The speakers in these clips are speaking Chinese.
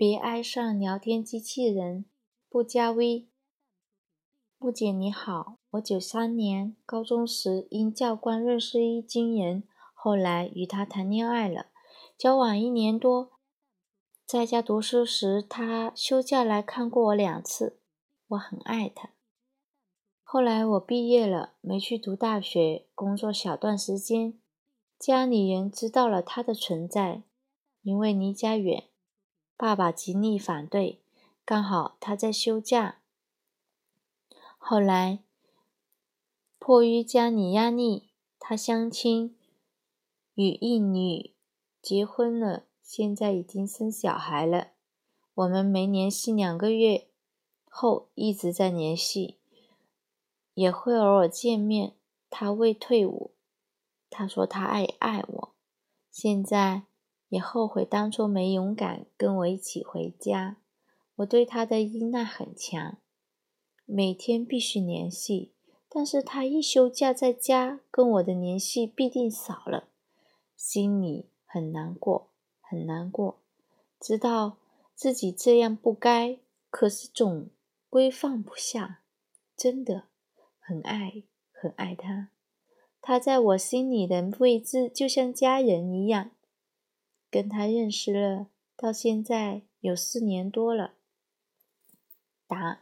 别爱上聊天机器人，不加微。木姐你好，我九三年高中时因教官认识一军人，后来与他谈恋爱了，交往一年多。在家读书时，他休假来看过我两次，我很爱他。后来我毕业了，没去读大学，工作小段时间，家里人知道了他的存在，因为离家远。爸爸极力反对，刚好他在休假。后来迫于家里压力，他相亲，与一女结婚了，现在已经生小孩了。我们没联系两个月后一直在联系，也会偶尔见面。他未退伍，他说他爱爱我，现在。也后悔当初没勇敢跟我一起回家。我对他的依赖很强，每天必须联系。但是他一休假在家，跟我的联系必定少了，心里很难过，很难过。知道自己这样不该，可是总归放不下。真的很爱，很爱他。他在我心里的位置就像家人一样。跟他认识了，到现在有四年多了。答：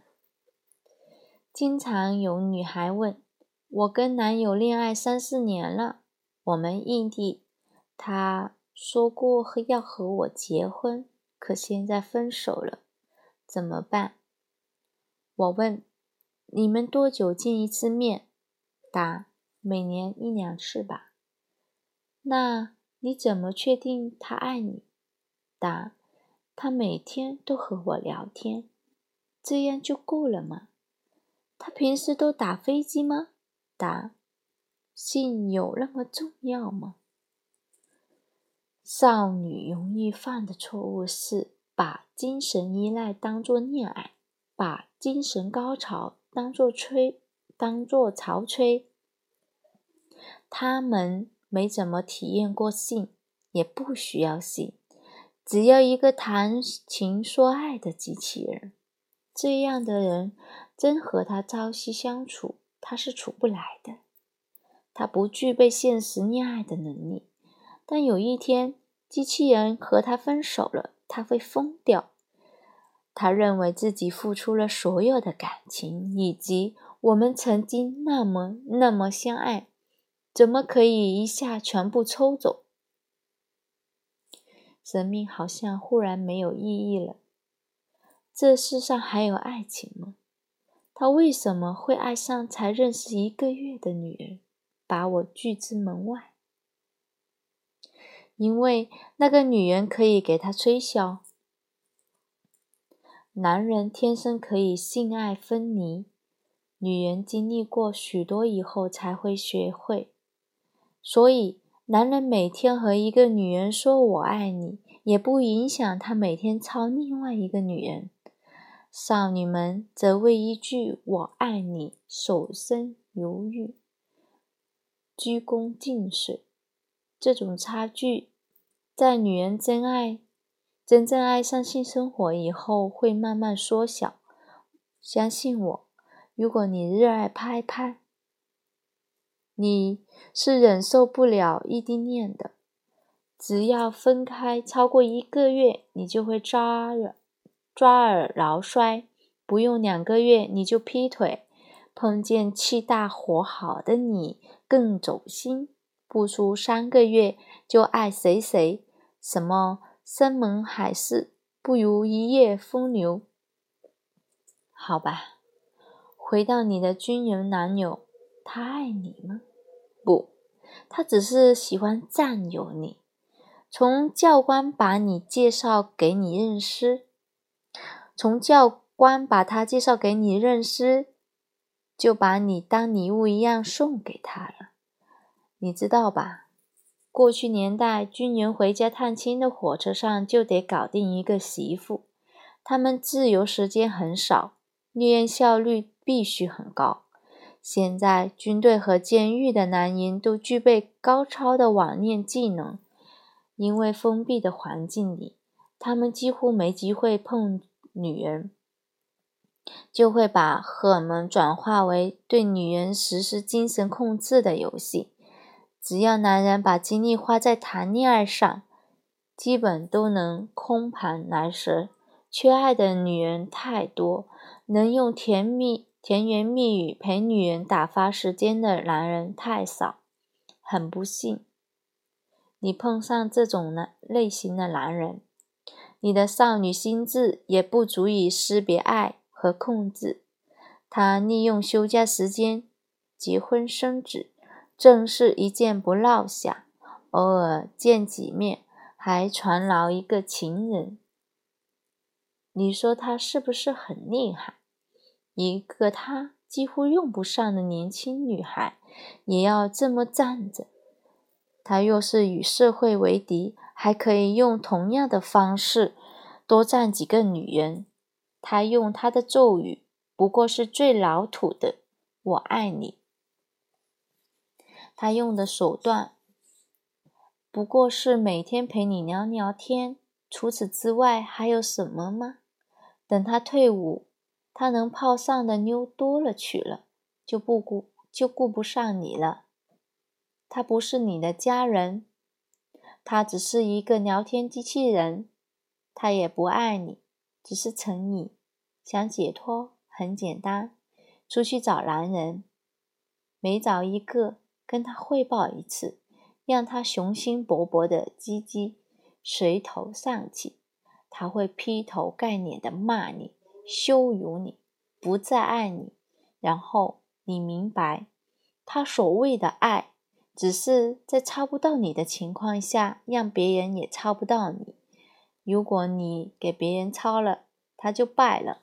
经常有女孩问我，跟男友恋爱三四年了，我们异地，他说过要和我结婚，可现在分手了，怎么办？我问：你们多久见一次面？答：每年一两次吧。那？你怎么确定他爱你？答：他每天都和我聊天，这样就够了吗？他平时都打飞机吗？答：性有那么重要吗？少女容易犯的错误是把精神依赖当作恋爱，把精神高潮当作吹，当作潮吹。他们。没怎么体验过性，也不需要性，只要一个谈情说爱的机器人。这样的人真和他朝夕相处，他是处不来的。他不具备现实恋爱的能力。但有一天，机器人和他分手了，他会疯掉。他认为自己付出了所有的感情，以及我们曾经那么那么相爱。怎么可以一下全部抽走？生命好像忽然没有意义了。这世上还有爱情吗？他为什么会爱上才认识一个月的女人，把我拒之门外？因为那个女人可以给他吹箫。男人天生可以性爱分离，女人经历过许多以后才会学会。所以，男人每天和一个女人说“我爱你”，也不影响他每天操另外一个女人。少女们则为一句“我爱你”守身如玉、鞠躬尽瘁。这种差距，在女人真爱、真正爱上性生活以后，会慢慢缩小。相信我，如果你热爱拍拍。你是忍受不了异地恋的，只要分开超过一个月，你就会抓耳抓耳挠腮；不用两个月，你就劈腿；碰见气大活好的你更走心；不出三个月就爱谁谁，什么山盟海誓不如一夜风流。好吧，回到你的军人男友，他爱你吗？不，他只是喜欢占有你。从教官把你介绍给你认识，从教官把他介绍给你认识，就把你当礼物一样送给他了。你知道吧？过去年代，军人回家探亲的火车上就得搞定一个媳妇，他们自由时间很少，恋爱效率必须很高。现在，军队和监狱的男人都具备高超的网恋技能，因为封闭的环境里，他们几乎没机会碰女人，就会把荷尔蒙转化为对女人实施精神控制的游戏。只要男人把精力花在谈恋爱上，基本都能空盘来蛇。缺爱的女人太多，能用甜蜜甜言蜜语陪女人打发时间的男人太少。很不幸，你碰上这种男类型的男人，你的少女心智也不足以识别爱和控制。他利用休假时间结婚生子，正是一件不落下，偶尔见几面。还传劳一个情人，你说他是不是很厉害？一个他几乎用不上的年轻女孩，也要这么站着。他若是与社会为敌，还可以用同样的方式多占几个女人。他用他的咒语，不过是最老土的“我爱你”。他用的手段。不过是每天陪你聊聊天，除此之外还有什么吗？等他退伍，他能泡上的妞多了去了，就不顾就顾不上你了。他不是你的家人，他只是一个聊天机器人。他也不爱你，只是成瘾，想解脱，很简单，出去找男人，每找一个跟他汇报一次。让他雄心勃勃的鸡鸡随头丧气，他会劈头盖脸的骂你、羞辱你、不再爱你，然后你明白，他所谓的爱，只是在抄不到你的情况下，让别人也抄不到你。如果你给别人抄了，他就败了。